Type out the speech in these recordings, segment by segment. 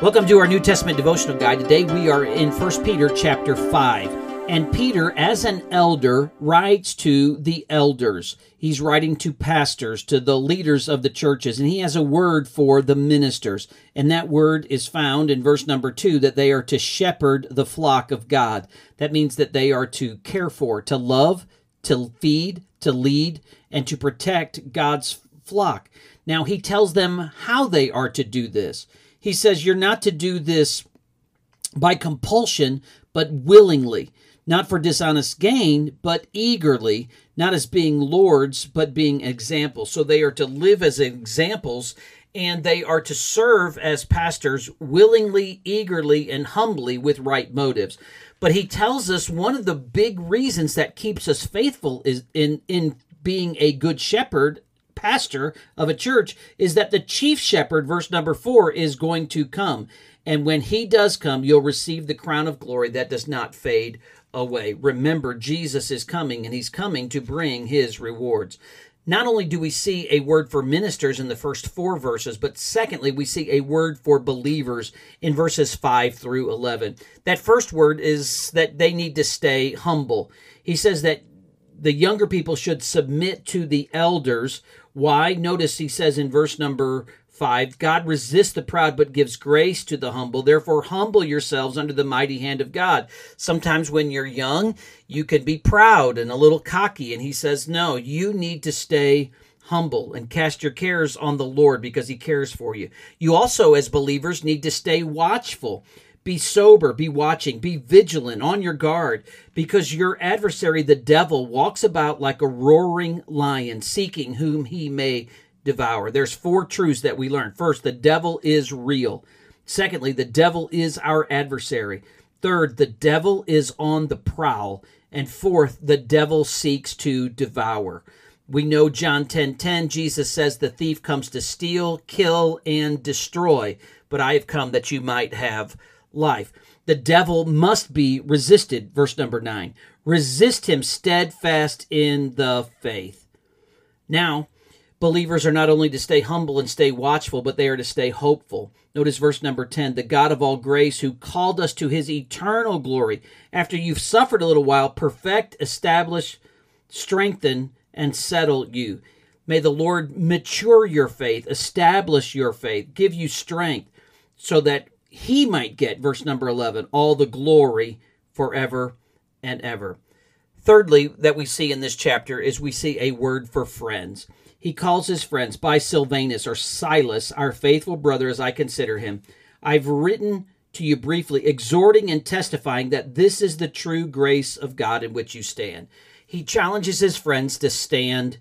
Welcome to our New Testament devotional guide. Today we are in 1 Peter chapter 5. And Peter, as an elder, writes to the elders. He's writing to pastors, to the leaders of the churches, and he has a word for the ministers. And that word is found in verse number two that they are to shepherd the flock of God. That means that they are to care for, to love, to feed, to lead, and to protect God's flock. Now, he tells them how they are to do this. He says, You're not to do this by compulsion, but willingly, not for dishonest gain, but eagerly, not as being lords, but being examples. So they are to live as examples and they are to serve as pastors willingly, eagerly, and humbly with right motives. But he tells us one of the big reasons that keeps us faithful is in in being a good shepherd pastor of a church is that the chief shepherd, verse number four, is going to come. And when he does come, you'll receive the crown of glory that does not fade away. Remember, Jesus is coming, and he's coming to bring his rewards. Not only do we see a word for ministers in the first four verses, but secondly, we see a word for believers in verses 5 through 11. That first word is that they need to stay humble. He says that the younger people should submit to the elders. Why? Notice he says in verse number 5 God resists the proud but gives grace to the humble. Therefore, humble yourselves under the mighty hand of God. Sometimes when you're young, you can be proud and a little cocky. And he says, No, you need to stay humble and cast your cares on the Lord because he cares for you. You also, as believers, need to stay watchful. Be sober, be watching, be vigilant, on your guard, because your adversary, the devil, walks about like a roaring lion, seeking whom he may devour. There's four truths that we learn. First, the devil is real. Secondly, the devil is our adversary. Third, the devil is on the prowl. And fourth, the devil seeks to devour. We know John 10:10 10, 10, Jesus says the thief comes to steal, kill and destroy, but I have come that you might have life. The devil must be resisted, verse number 9. Resist him steadfast in the faith. Now, believers are not only to stay humble and stay watchful, but they are to stay hopeful. Notice verse number 10 the God of all grace, who called us to his eternal glory, after you've suffered a little while, perfect, establish, strengthen, and settle you. May the Lord mature your faith, establish your faith, give you strength, so that he might get, verse number 11, all the glory forever and ever. Thirdly, that we see in this chapter is we see a word for friends. He calls his friends by Silvanus or Silas, our faithful brother, as I consider him. I've written to you briefly, exhorting and testifying that this is the true grace of God in which you stand. He challenges his friends to stand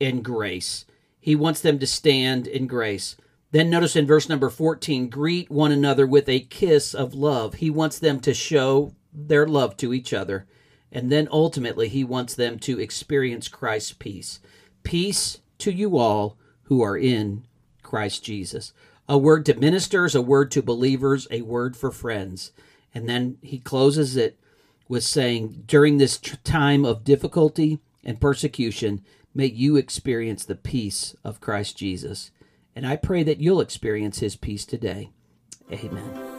in grace. He wants them to stand in grace. Then notice in verse number 14 greet one another with a kiss of love. He wants them to show their love to each other. And then ultimately, he wants them to experience Christ's peace. Peace to you all who are in Christ Jesus. A word to ministers, a word to believers, a word for friends. And then he closes it with saying, During this time of difficulty and persecution, may you experience the peace of Christ Jesus. And I pray that you'll experience his peace today. Amen.